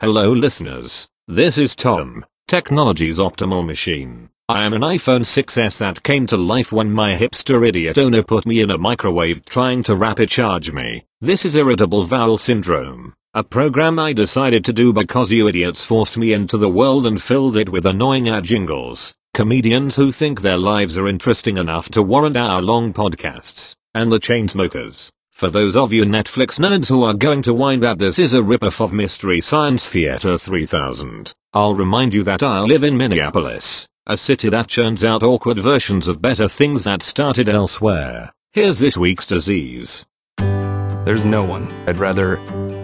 Hello listeners, this is Tom, technology's optimal machine. I am an iPhone 6s that came to life when my hipster idiot owner put me in a microwave trying to rapid charge me. This is irritable bowel syndrome, a program I decided to do because you idiots forced me into the world and filled it with annoying ad jingles, comedians who think their lives are interesting enough to warrant hour long podcasts, and the Chainsmokers. For those of you Netflix nerds who are going to whine that this is a ripoff of Mystery Science Theater 3000, I'll remind you that I live in Minneapolis, a city that churns out awkward versions of better things that started elsewhere. Here's this week's disease. There's no one I'd rather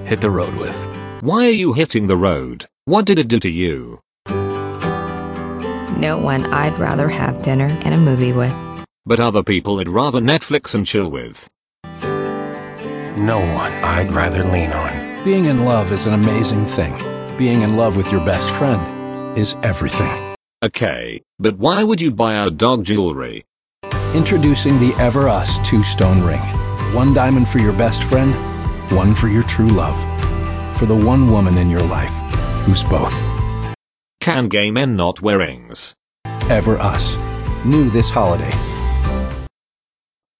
hit the road with. Why are you hitting the road? What did it do to you? No one I'd rather have dinner and a movie with. But other people I'd rather Netflix and chill with. No one I'd rather lean on. Being in love is an amazing thing. Being in love with your best friend is everything. Okay, but why would you buy our dog jewelry? Introducing the Ever Us two stone ring. One diamond for your best friend, one for your true love. For the one woman in your life who's both. Can gay men not wear rings? Ever Us. New this holiday.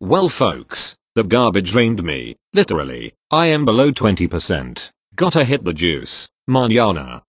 Well folks, the garbage drained me, literally. I am below 20%. Gotta hit the juice. Manana.